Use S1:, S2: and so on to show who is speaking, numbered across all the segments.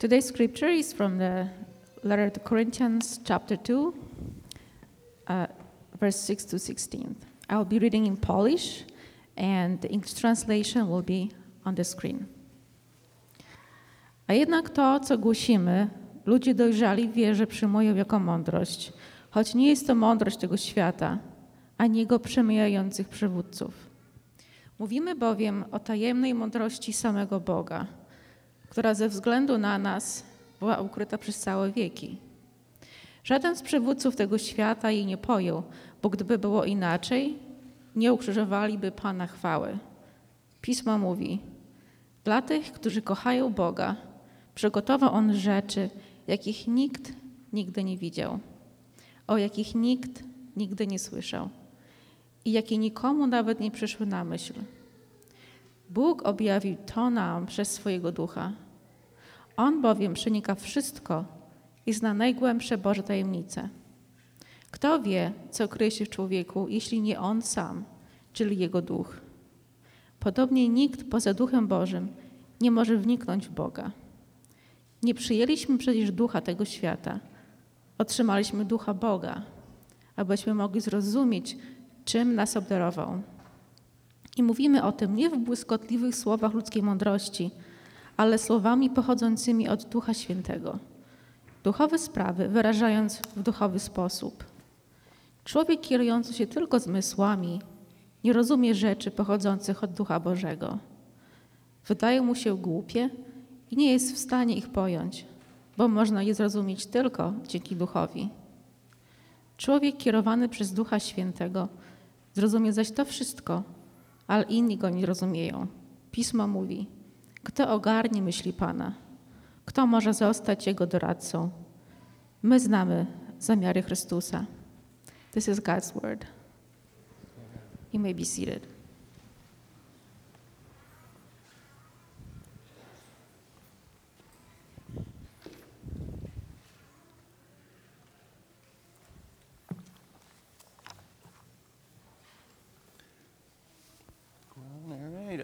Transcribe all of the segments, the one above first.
S1: Today's scripture is from the letter to Corinthians, chapter 2, uh, verse 6 to 16. I'll be reading in Polish, and the English translation will be on the screen. A jednak to, co głosimy, ludzie dojrzali w wierze przyjmują jako mądrość, choć nie jest to mądrość tego świata, ani jego przemijających przywódców. Mówimy bowiem o tajemnej mądrości samego Boga, która ze względu na nas była ukryta przez całe wieki. Żaden z przywódców tego świata jej nie pojął, bo gdyby było inaczej, nie ukrzyżowaliby Pana chwały. Pismo mówi: Dla tych, którzy kochają Boga, przygotował On rzeczy, jakich nikt nigdy nie widział, o jakich nikt nigdy nie słyszał i jakie nikomu nawet nie przyszły na myśl. Bóg objawił to nam przez swojego ducha. On bowiem przenika wszystko i zna najgłębsze Boże tajemnice. Kto wie, co kryje się w człowieku, jeśli nie on sam, czyli jego duch? Podobnie nikt poza duchem Bożym nie może wniknąć w Boga. Nie przyjęliśmy przecież ducha tego świata, otrzymaliśmy ducha Boga, abyśmy mogli zrozumieć, czym nas obdarował. Mówimy o tym nie w błyskotliwych słowach ludzkiej mądrości, ale słowami pochodzącymi od Ducha Świętego. Duchowe sprawy wyrażając w duchowy sposób. Człowiek kierujący się tylko zmysłami nie rozumie rzeczy pochodzących od Ducha Bożego. Wydają mu się głupie i nie jest w stanie ich pojąć, bo można je zrozumieć tylko dzięki Duchowi. Człowiek kierowany przez Ducha Świętego zrozumie zaś to wszystko, ale inni go nie rozumieją. Pismo mówi: Kto ogarnie myśli Pana? Kto może zostać Jego doradcą? My znamy zamiary Chrystusa. This is God's word. You may be seated.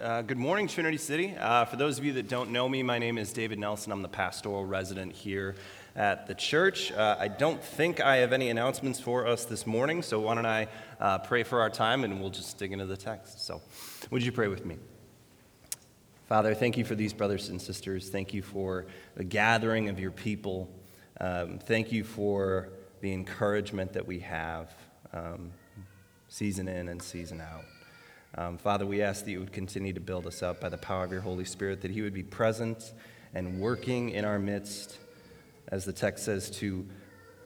S2: Uh, good morning, Trinity City. Uh, for those of you that don't know me, my name is David Nelson. I'm the pastoral resident here at the church. Uh, I don't think I have any announcements for us this morning, so why don't I uh, pray for our time and we'll just dig into the text. So, would you pray with me? Father, thank you for these brothers and sisters. Thank you for the gathering of your people. Um, thank you for the encouragement that we have um, season in and season out. Um, Father, we ask that you would continue to build us up by the power of your Holy Spirit, that he would be present and working in our midst, as the text says, to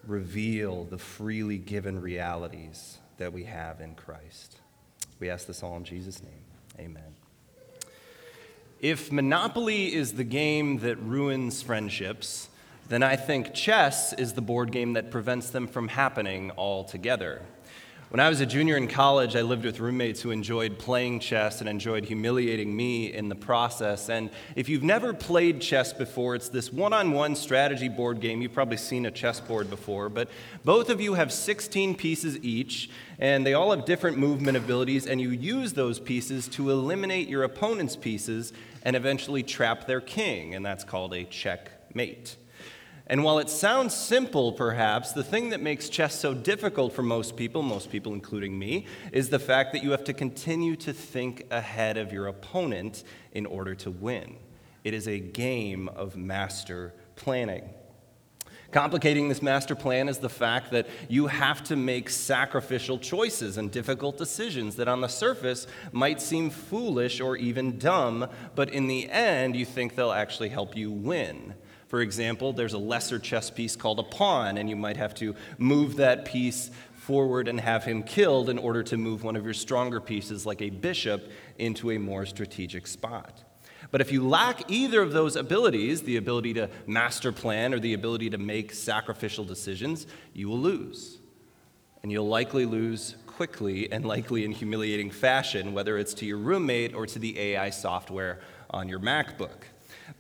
S2: reveal the freely given realities that we have in Christ. We ask this all in Jesus' name. Amen. If Monopoly is the game that ruins friendships, then I think chess is the board game that prevents them from happening altogether. When I was a junior in college, I lived with roommates who enjoyed playing chess and enjoyed humiliating me in the process. And if you've never played chess before, it's this one on one strategy board game. You've probably seen a chessboard before, but both of you have 16 pieces each, and they all have different movement abilities, and you use those pieces to eliminate your opponent's pieces and eventually trap their king, and that's called a checkmate. And while it sounds simple, perhaps, the thing that makes chess so difficult for most people, most people including me, is the fact that you have to continue to think ahead of your opponent in order to win. It is a game of master planning. Complicating this master plan is the fact that you have to make sacrificial choices and difficult decisions that on the surface might seem foolish or even dumb, but in the end, you think they'll actually help you win. For example, there's a lesser chess piece called a pawn, and you might have to move that piece forward and have him killed in order to move one of your stronger pieces, like a bishop, into a more strategic spot. But if you lack either of those abilities, the ability to master plan or the ability to make sacrificial decisions, you will lose. And you'll likely lose quickly and likely in humiliating fashion, whether it's to your roommate or to the AI software on your MacBook.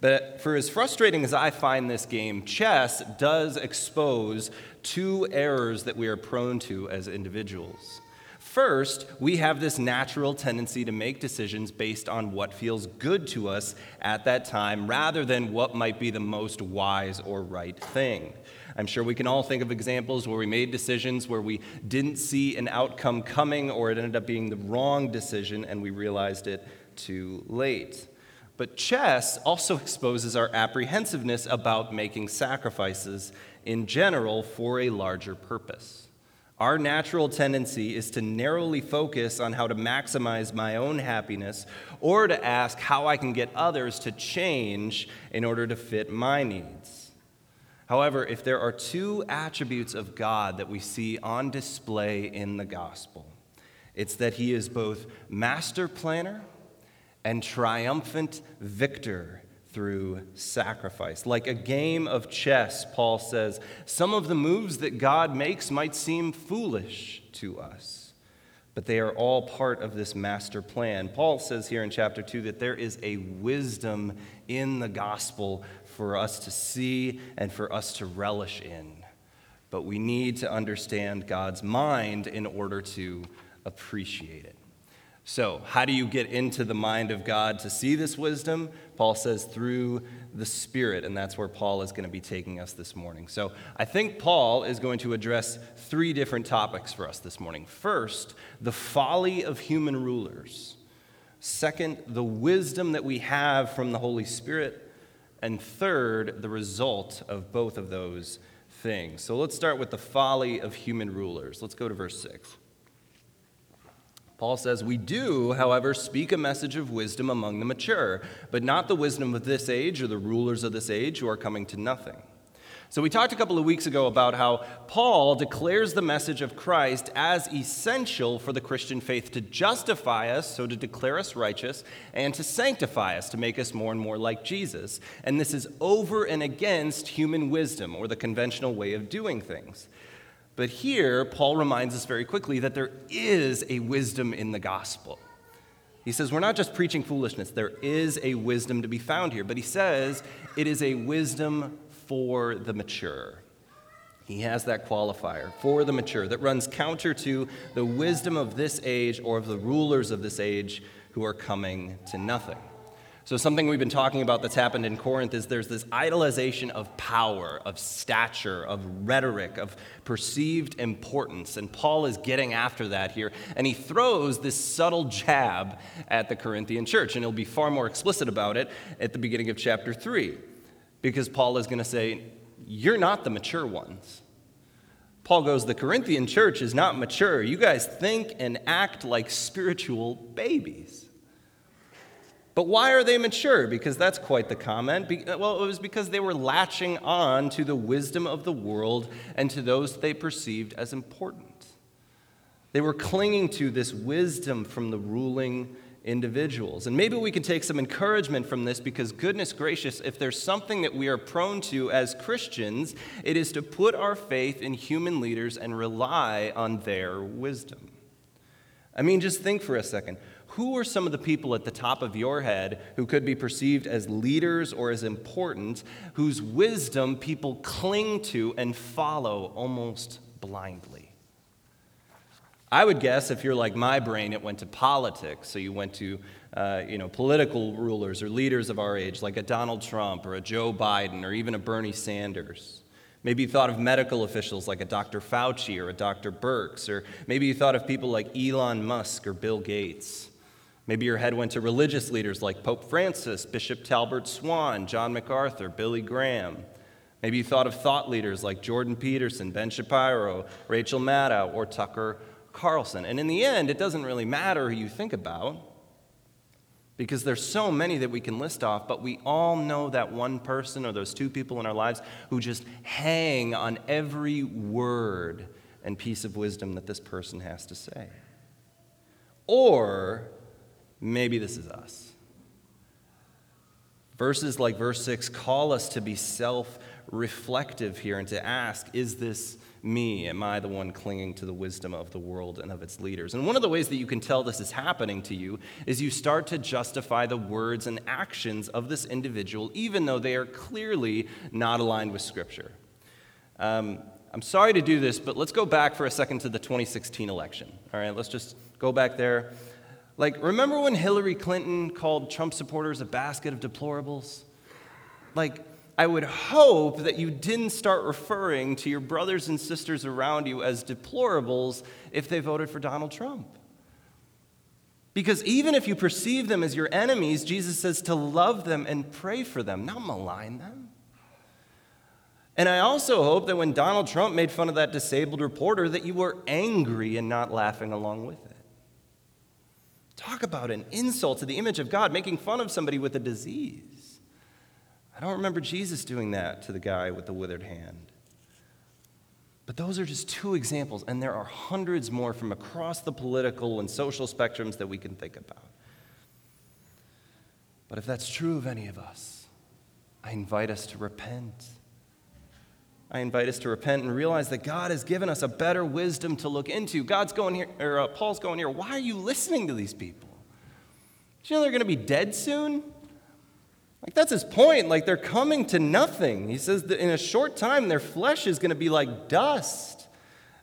S2: But for as frustrating as I find this game, chess does expose two errors that we are prone to as individuals. First, we have this natural tendency to make decisions based on what feels good to us at that time rather than what might be the most wise or right thing. I'm sure we can all think of examples where we made decisions where we didn't see an outcome coming or it ended up being the wrong decision and we realized it too late. But chess also exposes our apprehensiveness about making sacrifices in general for a larger purpose. Our natural tendency is to narrowly focus on how to maximize my own happiness or to ask how I can get others to change in order to fit my needs. However, if there are two attributes of God that we see on display in the gospel, it's that he is both master planner and triumphant victor through sacrifice. Like a game of chess, Paul says, some of the moves that God makes might seem foolish to us, but they are all part of this master plan. Paul says here in chapter 2 that there is a wisdom in the gospel for us to see and for us to relish in. But we need to understand God's mind in order to appreciate it. So, how do you get into the mind of God to see this wisdom? Paul says through the Spirit, and that's where Paul is going to be taking us this morning. So, I think Paul is going to address three different topics for us this morning. First, the folly of human rulers. Second, the wisdom that we have from the Holy Spirit. And third, the result of both of those things. So, let's start with the folly of human rulers. Let's go to verse 6. Paul says, We do, however, speak a message of wisdom among the mature, but not the wisdom of this age or the rulers of this age who are coming to nothing. So, we talked a couple of weeks ago about how Paul declares the message of Christ as essential for the Christian faith to justify us, so to declare us righteous, and to sanctify us, to make us more and more like Jesus. And this is over and against human wisdom or the conventional way of doing things. But here, Paul reminds us very quickly that there is a wisdom in the gospel. He says, We're not just preaching foolishness, there is a wisdom to be found here. But he says it is a wisdom for the mature. He has that qualifier for the mature that runs counter to the wisdom of this age or of the rulers of this age who are coming to nothing. So, something we've been talking about that's happened in Corinth is there's this idolization of power, of stature, of rhetoric, of perceived importance. And Paul is getting after that here. And he throws this subtle jab at the Corinthian church. And he'll be far more explicit about it at the beginning of chapter 3. Because Paul is going to say, You're not the mature ones. Paul goes, The Corinthian church is not mature. You guys think and act like spiritual babies. But why are they mature? Because that's quite the comment. Uh, well, it was because they were latching on to the wisdom of the world and to those they perceived as important. They were clinging to this wisdom from the ruling individuals. And maybe we can take some encouragement from this because, goodness gracious, if there's something that we are prone to as Christians, it is to put our faith in human leaders and rely on their wisdom. I mean, just think for a second who are some of the people at the top of your head who could be perceived as leaders or as important, whose wisdom people cling to and follow almost blindly? I would guess if you're like my brain, it went to politics. So you went to uh, you know, political rulers or leaders of our age, like a Donald Trump or a Joe Biden or even a Bernie Sanders. Maybe you thought of medical officials like a Dr. Fauci or a Dr. Birx, or maybe you thought of people like Elon Musk or Bill Gates. Maybe your head went to religious leaders like Pope Francis, Bishop Talbert Swan, John MacArthur, Billy Graham. Maybe you thought of thought leaders like Jordan Peterson, Ben Shapiro, Rachel Maddow, or Tucker Carlson. And in the end, it doesn't really matter who you think about because there's so many that we can list off, but we all know that one person or those two people in our lives who just hang on every word and piece of wisdom that this person has to say. Or maybe this is us. Verses like verse 6 call us to be self reflective here and to ask, is this me? Am I the one clinging to the wisdom of the world and of its leaders? And one of the ways that you can tell this is happening to you is you start to justify the words and actions of this individual, even though they are clearly not aligned with Scripture. Um, I'm sorry to do this, but let's go back for a second to the 2016 election. All right, let's just go back there. Like, remember when Hillary Clinton called Trump supporters a basket of deplorables? Like, I would hope that you didn't start referring to your brothers and sisters around you as deplorables if they voted for Donald Trump. Because even if you perceive them as your enemies, Jesus says to love them and pray for them, not malign them. And I also hope that when Donald Trump made fun of that disabled reporter that you were angry and not laughing along with it. Talk about an insult to the image of God, making fun of somebody with a disease. I don't remember Jesus doing that to the guy with the withered hand. But those are just two examples, and there are hundreds more from across the political and social spectrums that we can think about. But if that's true of any of us, I invite us to repent I invite us to repent and realize that God has given us a better wisdom to look into. God's going here, or uh, Paul's going here. Why are you listening to these people? Do you know they're going to be dead soon? Like, that's his point. Like, they're coming to nothing. He says that in a short time, their flesh is going to be like dust.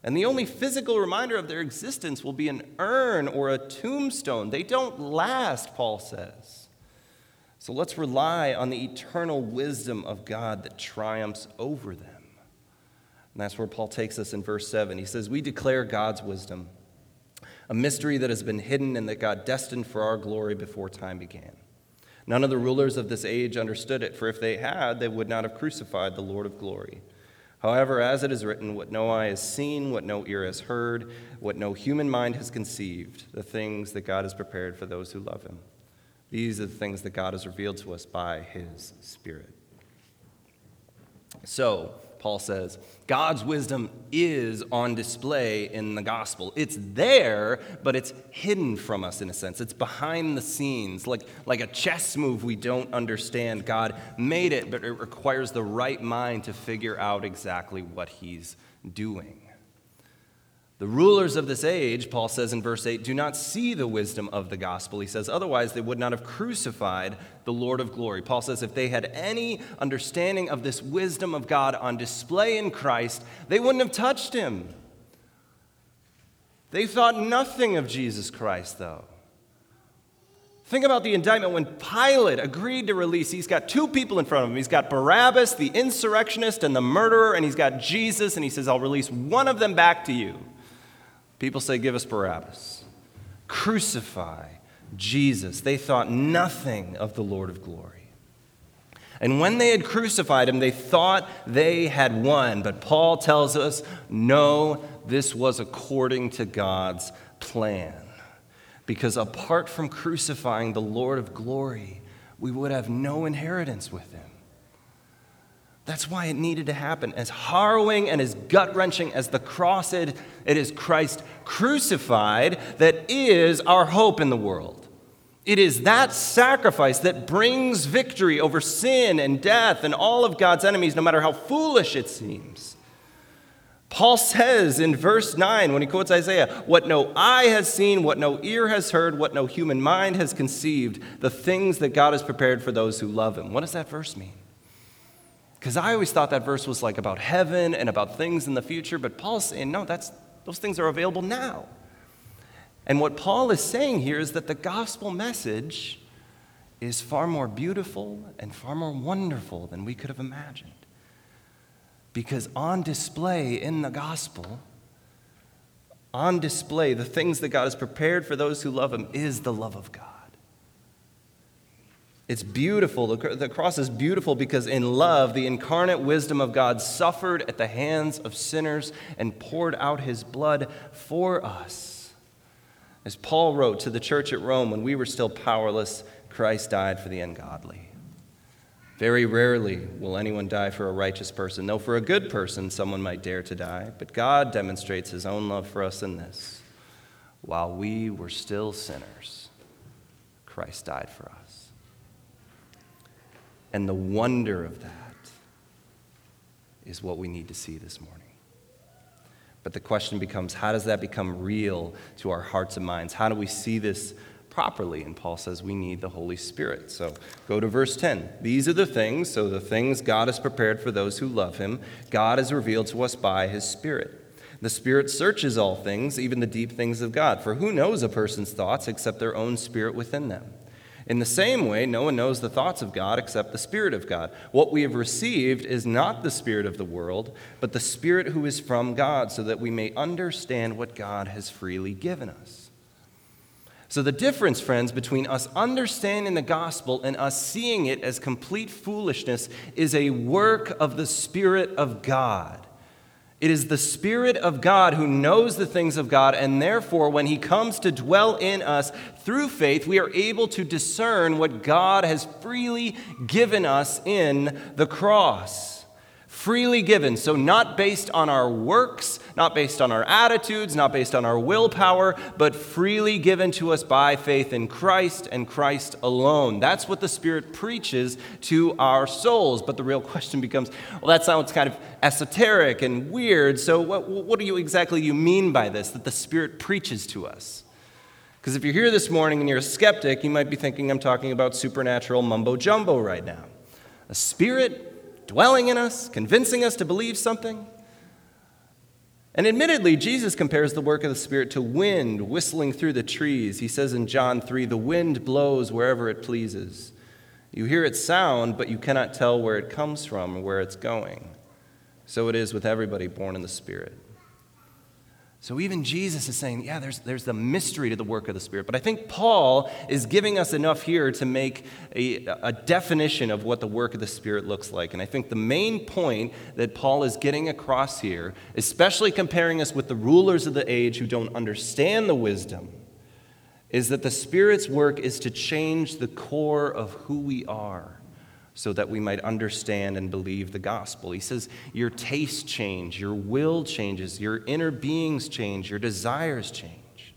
S2: And the only physical reminder of their existence will be an urn or a tombstone. They don't last, Paul says. So let's rely on the eternal wisdom of God that triumphs over them. And that's where Paul takes us in verse 7. He says, We declare God's wisdom, a mystery that has been hidden and that God destined for our glory before time began. None of the rulers of this age understood it, for if they had, they would not have crucified the Lord of glory. However, as it is written, what no eye has seen, what no ear has heard, what no human mind has conceived, the things that God has prepared for those who love him. These are the things that God has revealed to us by his Spirit. So, Paul says, God's wisdom is on display in the gospel. It's there, but it's hidden from us in a sense. It's behind the scenes, like, like a chess move we don't understand. God made it, but it requires the right mind to figure out exactly what he's doing. The rulers of this age, Paul says in verse 8, do not see the wisdom of the gospel. He says, otherwise they would not have crucified the Lord of glory. Paul says, if they had any understanding of this wisdom of God on display in Christ, they wouldn't have touched him. They thought nothing of Jesus Christ, though. Think about the indictment when Pilate agreed to release. He's got two people in front of him. He's got Barabbas, the insurrectionist and the murderer, and he's got Jesus, and he says, I'll release one of them back to you. People say, Give us Barabbas. Crucify Jesus. They thought nothing of the Lord of glory. And when they had crucified him, they thought they had won. But Paul tells us, no, this was according to God's plan. Because apart from crucifying the Lord of glory, we would have no inheritance with him. That's why it needed to happen. As harrowing and as gut wrenching as the cross is, it is Christ crucified that is our hope in the world. It is that sacrifice that brings victory over sin and death and all of God's enemies, no matter how foolish it seems. Paul says in verse 9, when he quotes Isaiah, What no eye has seen, what no ear has heard, what no human mind has conceived, the things that God has prepared for those who love him. What does that verse mean? Because I always thought that verse was like about heaven and about things in the future, but Paul's saying, no, that's, those things are available now. And what Paul is saying here is that the gospel message is far more beautiful and far more wonderful than we could have imagined. Because on display in the gospel, on display, the things that God has prepared for those who love Him is the love of God. It's beautiful. The cross is beautiful because in love, the incarnate wisdom of God suffered at the hands of sinners and poured out his blood for us. As Paul wrote to the church at Rome, when we were still powerless, Christ died for the ungodly. Very rarely will anyone die for a righteous person, though for a good person someone might dare to die. But God demonstrates his own love for us in this. While we were still sinners, Christ died for us and the wonder of that is what we need to see this morning. But the question becomes how does that become real to our hearts and minds? How do we see this properly. And Paul says we need the Holy Spirit. So go to verse 10. These are the things, so the things God has prepared for those who love him, God has revealed to us by his Spirit. The Spirit searches all things, even the deep things of God. For who knows a person's thoughts except their own spirit within them? In the same way, no one knows the thoughts of God except the Spirit of God. What we have received is not the Spirit of the world, but the Spirit who is from God, so that we may understand what God has freely given us. So, the difference, friends, between us understanding the gospel and us seeing it as complete foolishness is a work of the Spirit of God. It is the Spirit of God who knows the things of God, and therefore, when He comes to dwell in us through faith, we are able to discern what God has freely given us in the cross freely given. So, not based on our works, not based on our attitudes, not based on our willpower, but freely given to us by faith in Christ and Christ alone. That's what the Spirit preaches to our souls. But the real question becomes well, that sounds kind of esoteric and weird. So, what, what do you exactly you mean by this, that the Spirit preaches to us? Because if you're here this morning and you're a skeptic, you might be thinking I'm talking about supernatural mumbo jumbo right now. A spirit dwelling in us, convincing us to believe something. And admittedly, Jesus compares the work of the Spirit to wind whistling through the trees. He says in John 3 the wind blows wherever it pleases. You hear its sound, but you cannot tell where it comes from or where it's going. So it is with everybody born in the Spirit. So even Jesus is saying, yeah, there's, there's the mystery to the work of the Spirit. But I think Paul is giving us enough here to make a, a definition of what the work of the Spirit looks like. And I think the main point that Paul is getting across here, especially comparing us with the rulers of the age who don't understand the wisdom, is that the Spirit's work is to change the core of who we are so that we might understand and believe the gospel. He says, Your tastes change, your will changes, your inner beings change, your desires change.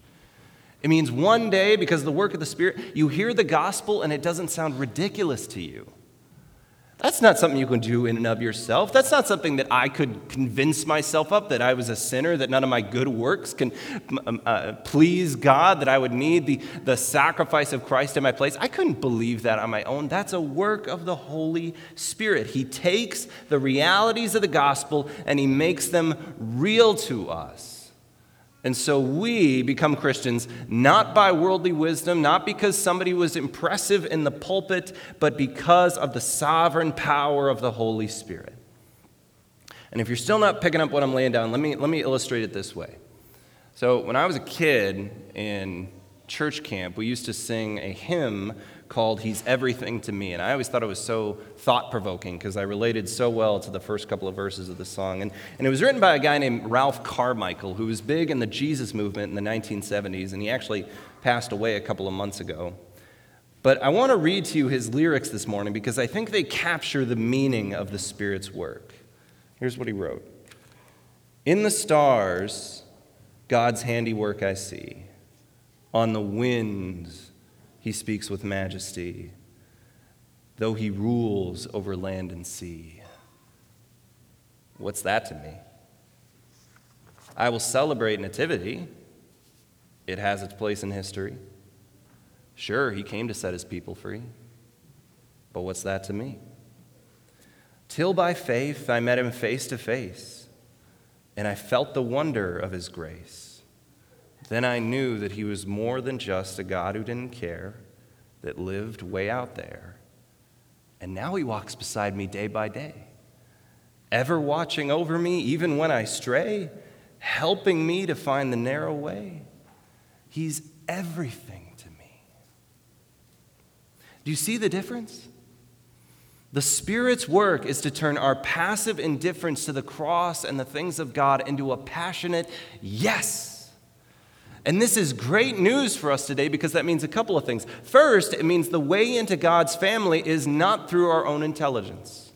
S2: It means one day, because of the work of the Spirit, you hear the gospel and it doesn't sound ridiculous to you. That's not something you can do in and of yourself. That's not something that I could convince myself of that I was a sinner, that none of my good works can um, uh, please God, that I would need the, the sacrifice of Christ in my place. I couldn't believe that on my own. That's a work of the Holy Spirit. He takes the realities of the gospel and he makes them real to us. And so we become Christians not by worldly wisdom, not because somebody was impressive in the pulpit, but because of the sovereign power of the Holy Spirit. And if you're still not picking up what I'm laying down, let me, let me illustrate it this way. So, when I was a kid in church camp, we used to sing a hymn called He's Everything to Me. And I always thought it was so thought provoking because I related so well to the first couple of verses of the song. And, and it was written by a guy named Ralph Carmichael, who was big in the Jesus movement in the 1970s, and he actually passed away a couple of months ago. But I want to read to you his lyrics this morning because I think they capture the meaning of the Spirit's work. Here's what he wrote In the stars, God's handiwork I see. On the winds, he speaks with majesty, though he rules over land and sea. What's that to me? I will celebrate Nativity. It has its place in history. Sure, he came to set his people free. But what's that to me? Till by faith I met him face to face, and I felt the wonder of his grace. Then I knew that he was more than just a God who didn't care, that lived way out there. And now he walks beside me day by day, ever watching over me even when I stray, helping me to find the narrow way. He's everything to me. Do you see the difference? The Spirit's work is to turn our passive indifference to the cross and the things of God into a passionate yes and this is great news for us today because that means a couple of things. First, it means the way into God's family is not through our own intelligence.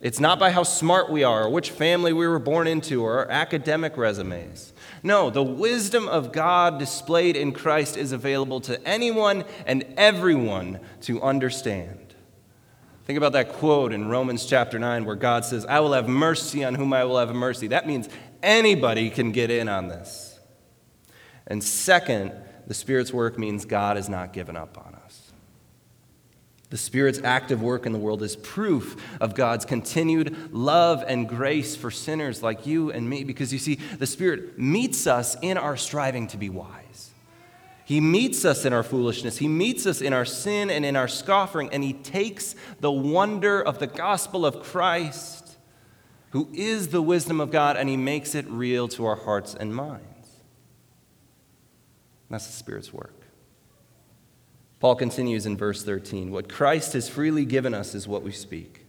S2: It's not by how smart we are, or which family we were born into, or our academic resumes. No, the wisdom of God displayed in Christ is available to anyone and everyone to understand. Think about that quote in Romans chapter 9 where God says, I will have mercy on whom I will have mercy. That means anybody can get in on this. And second, the Spirit's work means God has not given up on us. The Spirit's active work in the world is proof of God's continued love and grace for sinners like you and me, because you see, the Spirit meets us in our striving to be wise. He meets us in our foolishness. He meets us in our sin and in our scoffing, and He takes the wonder of the gospel of Christ, who is the wisdom of God, and He makes it real to our hearts and minds. That's the Spirit's work. Paul continues in verse 13 What Christ has freely given us is what we speak,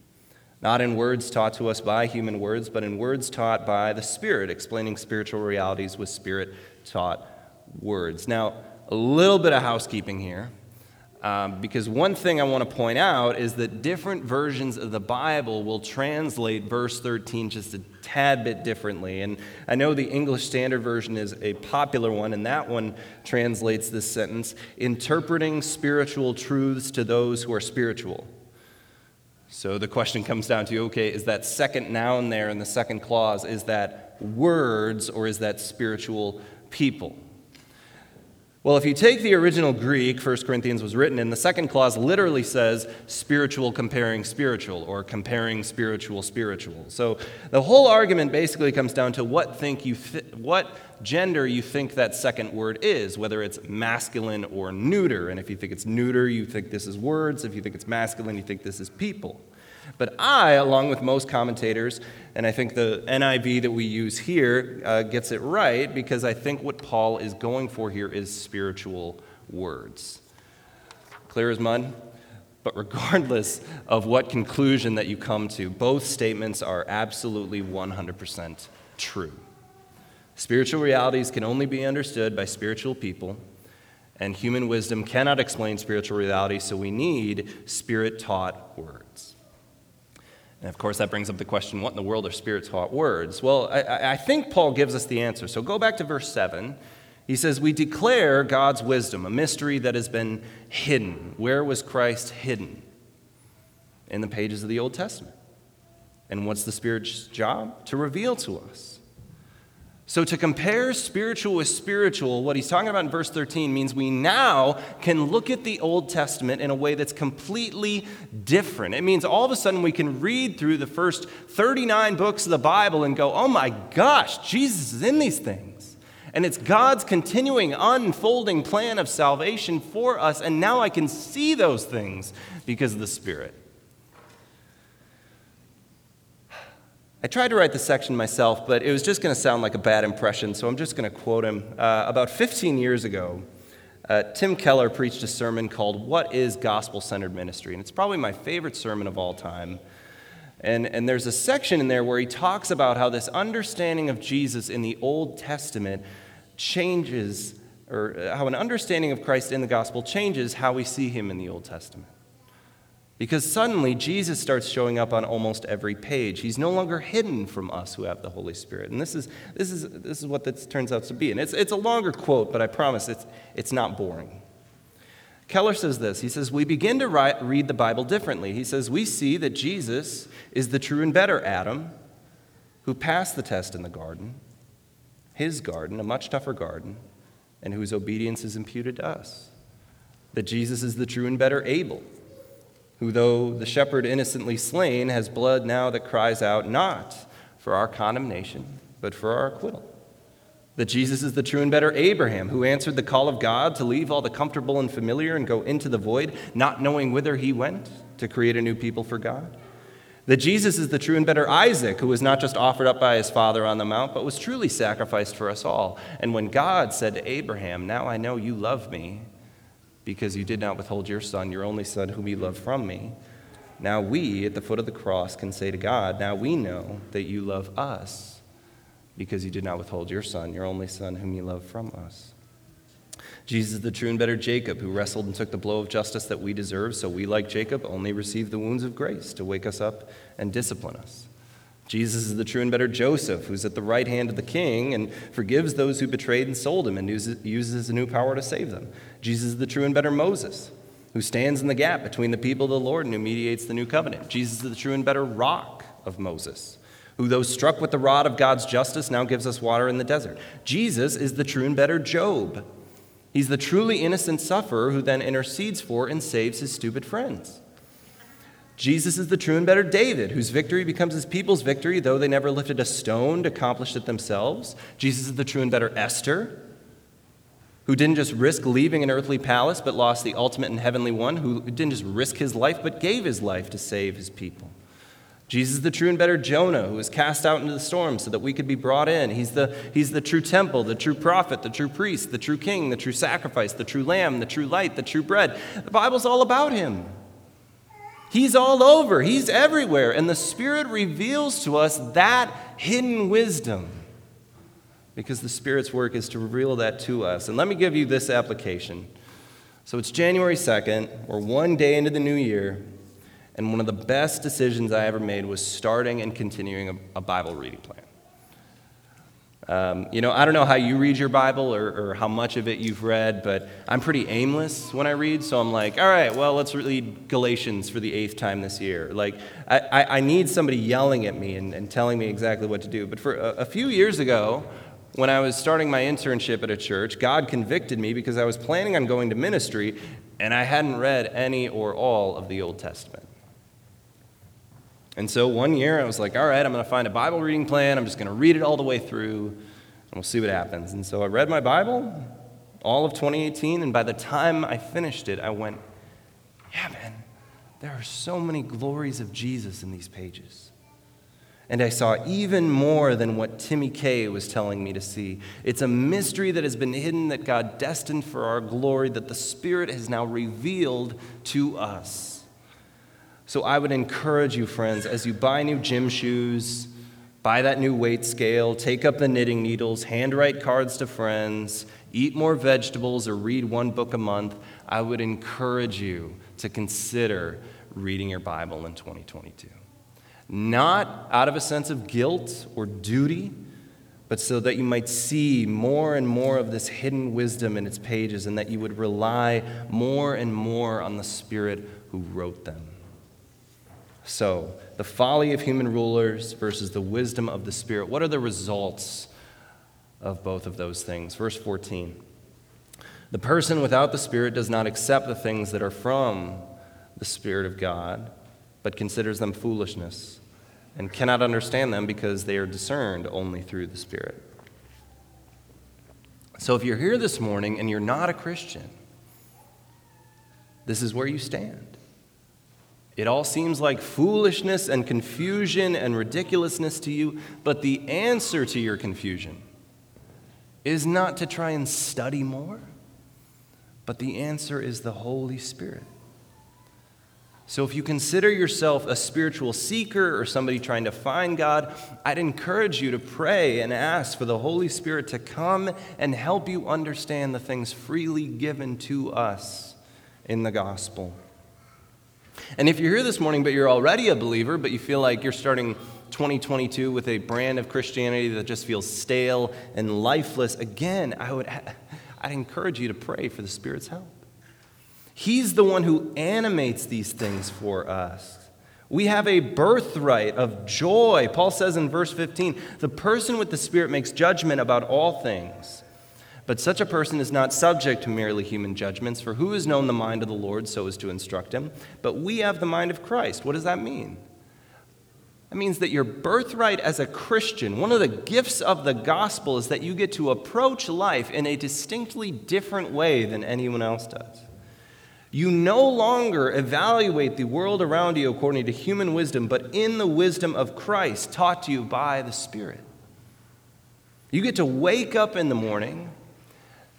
S2: not in words taught to us by human words, but in words taught by the Spirit, explaining spiritual realities with Spirit taught words. Now, a little bit of housekeeping here. Um, because one thing I want to point out is that different versions of the Bible will translate verse 13 just a tad bit differently. And I know the English Standard Version is a popular one, and that one translates this sentence interpreting spiritual truths to those who are spiritual. So the question comes down to okay, is that second noun there in the second clause, is that words or is that spiritual people? Well, if you take the original Greek, 1 Corinthians was written in, the second clause literally says spiritual comparing spiritual or comparing spiritual spiritual. So the whole argument basically comes down to what think you th- what gender you think that second word is, whether it's masculine or neuter. And if you think it's neuter, you think this is words. If you think it's masculine, you think this is people. But I, along with most commentators, and I think the NIV that we use here uh, gets it right because I think what Paul is going for here is spiritual words. Clear as mud? But regardless of what conclusion that you come to, both statements are absolutely 100% true. Spiritual realities can only be understood by spiritual people, and human wisdom cannot explain spiritual reality, so we need spirit taught words. And of course, that brings up the question what in the world are spirit taught words? Well, I, I, think Paul gives us the answer. So go back to verse 7. He says, We declare God's wisdom, a mystery that has been hidden. Where was Christ hidden? In the pages of the Old Testament. And what's the Spirit's job? To reveal to us. So, to compare spiritual with spiritual, what he's talking about in verse 13 means we now can look at the Old Testament in a way that's completely different. It means all of a sudden we can read through the first 39 books of the Bible and go, oh my gosh, Jesus is in these things. And it's God's continuing, unfolding plan of salvation for us. And now I can see those things because of the Spirit. I tried to write the section myself, but it was just going to sound like a bad impression, so I'm just going to quote him. Uh, about 15 years ago, uh, Tim Keller preached a sermon called What is Gospel Centered Ministry? And it's probably my favorite sermon of all time. And, and there's a section in there where he talks about how this understanding of Jesus in the Old Testament changes, or uh, how an understanding of Christ in the gospel changes how we see him in the Old Testament. Because suddenly Jesus starts showing up on almost every page. He's no longer hidden from us who have the Holy Spirit. And this is, this is, this is what this turns out to be. And it's, it's a longer quote, but I promise it's, it's not boring. Keller says this He says, We begin to read the Bible differently. He says, We see that Jesus is the true and better Adam who passed the test in the garden, his garden, a much tougher garden, and whose obedience is imputed to us. That Jesus is the true and better Abel who, though the shepherd innocently slain, has blood now that cries out not for our condemnation, but for our acquittal. That Jesus is the true and better Abraham, who answered the call of God to leave all the comfortable and familiar and go into the void, not knowing whither he went to create a new people for God. That Jesus is the true and better Isaac, who was not just offered up by his father on the mount, but was truly sacrificed for us all. And when God said to Abraham, Now I know you love me, because you did not withhold your son, your only son, whom you loved from me. Now we, at the foot of the cross, can say to God, Now we know that you love us because you did not withhold your son, your only son, whom you loved from us. Jesus the true and better Jacob, who wrestled and took the blow of justice that we deserve, so we, like Jacob, only receive the wounds of grace to wake us up and discipline us. Jesus is the true and better Joseph, who's at the right hand of the king and forgives those who betrayed and sold him and uses, a new power to save them. Jesus is the true and better Moses, who stands in the gap between the people of the Lord and who mediates the new covenant. Jesus is the true and better rock of Moses, who, though struck with the rod of God's justice, now gives us water in the desert. Jesus is the true and better Job, He's the truly innocent sufferer who then intercedes for and saves his stupid friends. Jesus is the true and better David, whose victory becomes his people's victory, though they never lifted a stone to accomplish it themselves. Jesus is the true and better Esther, who didn't just risk leaving an earthly palace, but lost the ultimate and heavenly one, who didn't just risk his life, but gave his life to save his people. Jesus is the true and better Jonah, who was cast out into the storm so that we could be brought in. He's the, he's the true temple, the true prophet, the true priest, the true king, the true sacrifice, the true lamb, the true light, the true bread. The Bible's all about him. He's all over, He's everywhere. And the Spirit reveals to us that hidden wisdom because the Spirit's work is to reveal that to us. And let me give you this application. So it's January 2nd, we're one day into the new year, and one of the best decisions I ever made was starting and continuing a, a Bible reading plan. Um, you know, I don't know how you read your Bible or, or, how much of it you've read, but I'm pretty aimless when I read. So I'm like, all right, well, let's read Galatians for the eighth time this year. Like, I, I, I need somebody yelling at me and, and, telling me exactly what to do. But for a, a few years ago, when I was starting my internship at a church, God convicted me because I was planning on going to ministry and I hadn't read any or all of the Old Testament. And so one year I was like, all right, I'm going to find a Bible reading plan. I'm just going to read it all the way through and we'll see what happens. And so I read my Bible all of 2018, and by the time I finished it, I went, yeah, man, there are so many glories of Jesus in these pages. And I saw even more than what Timmy Kay was telling me to see. It's a mystery that has been hidden that God destined for our glory, that the Spirit has now revealed to us. So I would encourage you, friends, as you buy new gym shoes, buy that new weight scale, take up the knitting needles, handwrite cards to friends, eat more vegetables, or read one book a month, I would encourage you to consider reading your Bible in 2022. Not out of a sense of guilt or duty, but so that you might see more and more of this hidden wisdom in its pages and that you would rely more and more on the Spirit who wrote them. So, the folly of human rulers versus the wisdom of the Spirit. What are the results of both of those things? Verse 14 The person without the Spirit does not accept the things that are from the Spirit of God, but considers them foolishness and cannot understand them because they are discerned only through the Spirit. So, if you're here this morning and you're not a Christian, this is where you stand. It all seems like foolishness and confusion and ridiculousness to you, but the answer to your confusion is not to try and study more, but the answer is the Holy Spirit. So, if you consider yourself a spiritual seeker or somebody trying to find God, I'd encourage you to pray and ask for the Holy Spirit to come and help you understand the things freely given to us in the gospel. And if you're here this morning, but you're already a believer, but you feel like you're starting 2022 with a brand of Christianity that just feels stale and lifeless, again, I would I'd encourage you to pray for the Spirit's help. He's the one who animates these things for us. We have a birthright of joy. Paul says in verse 15, the person with the Spirit makes judgment about all things. But such a person is not subject to merely human judgments, for who has known the mind of the Lord so as to instruct him? But we have the mind of Christ. What does that mean? That means that your birthright as a Christian, one of the gifts of the gospel is that you get to approach life in a distinctly different way than anyone else does. You no longer evaluate the world around you according to human wisdom, but in the wisdom of Christ taught to you by the Spirit. You get to wake up in the morning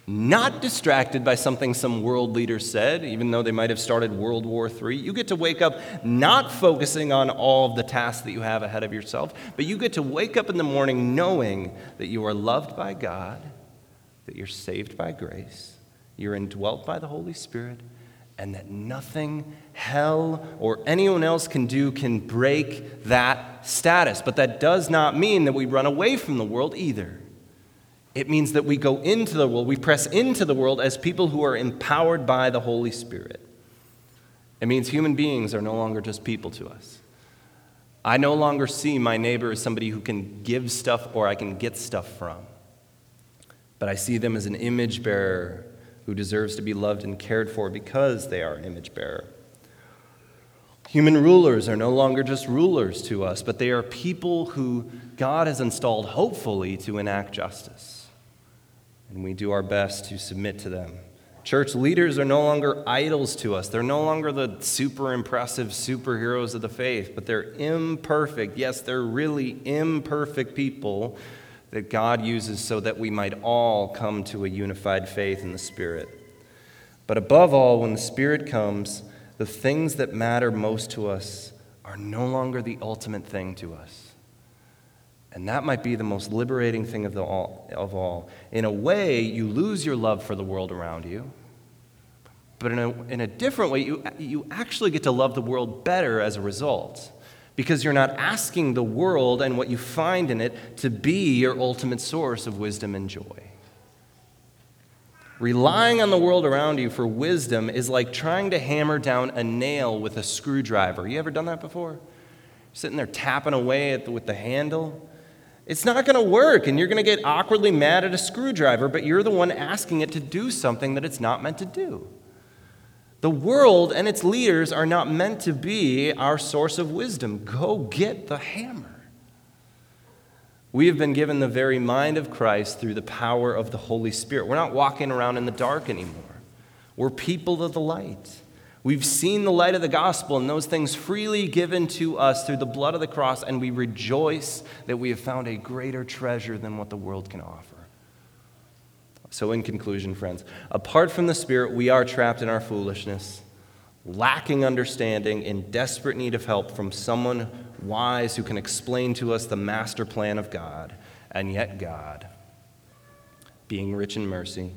S2: not distracted by something some world leader said, even though they might have started World War III. You get to wake up not focusing on all of the tasks that you have ahead of yourself, but you get to wake up in the morning knowing that you are loved by God, that you're saved by grace, you're indwelt by the Holy Spirit, and that nothing hell or anyone else can do can break that status. But that does not mean that we run away from the world either. It means that we go into the world, we press into the world as people who are empowered by the Holy Spirit. It means human beings are no longer just people to us. I no longer see my neighbor as somebody who can give stuff or I can get stuff from, but I see them as an image bearer who deserves to be loved and cared for because they are an image bearer. Human rulers are no longer just rulers to us, but they are people who God has installed, hopefully, to enact justice. And we do our best to submit to them. Church leaders are no longer idols to us. They're no longer the super impressive superheroes of the faith, but they're imperfect. Yes, they're really imperfect people that God uses so that we might all come to a unified faith in the Spirit. But above all, when the Spirit comes, the things that matter most to us are no longer the ultimate thing to us. And that might be the most liberating thing of, all, of all. In a way, you lose your love for the world around you. But in a, in a different way, you, you actually get to love the world better as a result because you're not asking the world and what you find in it to be your ultimate source of wisdom and joy. Relying on the world around you for wisdom is like trying to hammer down a nail with a screwdriver. You ever done that before? Sitting there tapping away the, with the handle. It's not going to work, and you're going to get awkwardly mad at a screwdriver, but you're the one asking it to do something that it's not meant to do. The world and its leaders are not meant to be our source of wisdom. Go get the hammer. We have been given the very mind of Christ through the power of the Holy Spirit. We're not walking around in the dark anymore. We're people of the light. We've seen the light of the gospel and those things freely given to us through the blood of the cross, and we rejoice that we have found a greater treasure than what the world can offer. So, in conclusion, friends, apart from the Spirit, we are trapped in our foolishness, lacking understanding, in desperate need of help from someone wise who can explain to us the master plan of God. And yet, God, being rich in mercy,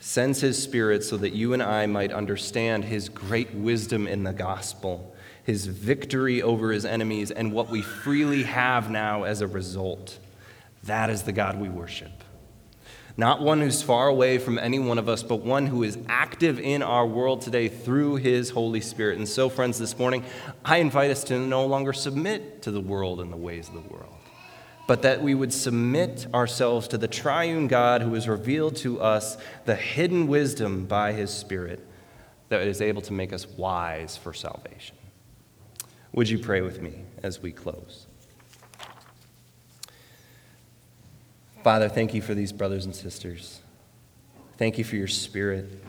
S2: sends His Spirit so that you and I might understand His great wisdom in the gospel, His victory over His enemies, and what we freely have now as a result. That is the God we worship. Not one who's far away from any one of us, but one who is active in our world today through his Holy Spirit. And so, friends, this morning, I invite us to no longer submit to the world and the ways of the world, but that we would submit ourselves to the triune God who has revealed to us the hidden wisdom by his Spirit that is able to make us wise for salvation. Would you pray with me as we close? Father, thank you for these brothers and sisters. Thank you for your spirit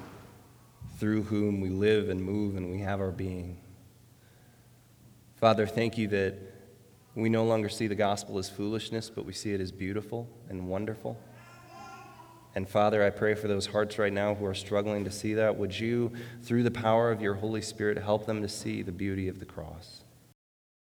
S2: through whom we live and move and we have our being. Father, thank you that we no longer see the gospel as foolishness, but we see it as beautiful and wonderful. And Father, I pray for those hearts right now who are struggling to see that. Would you, through the power of your Holy Spirit, help them to see the beauty of the cross?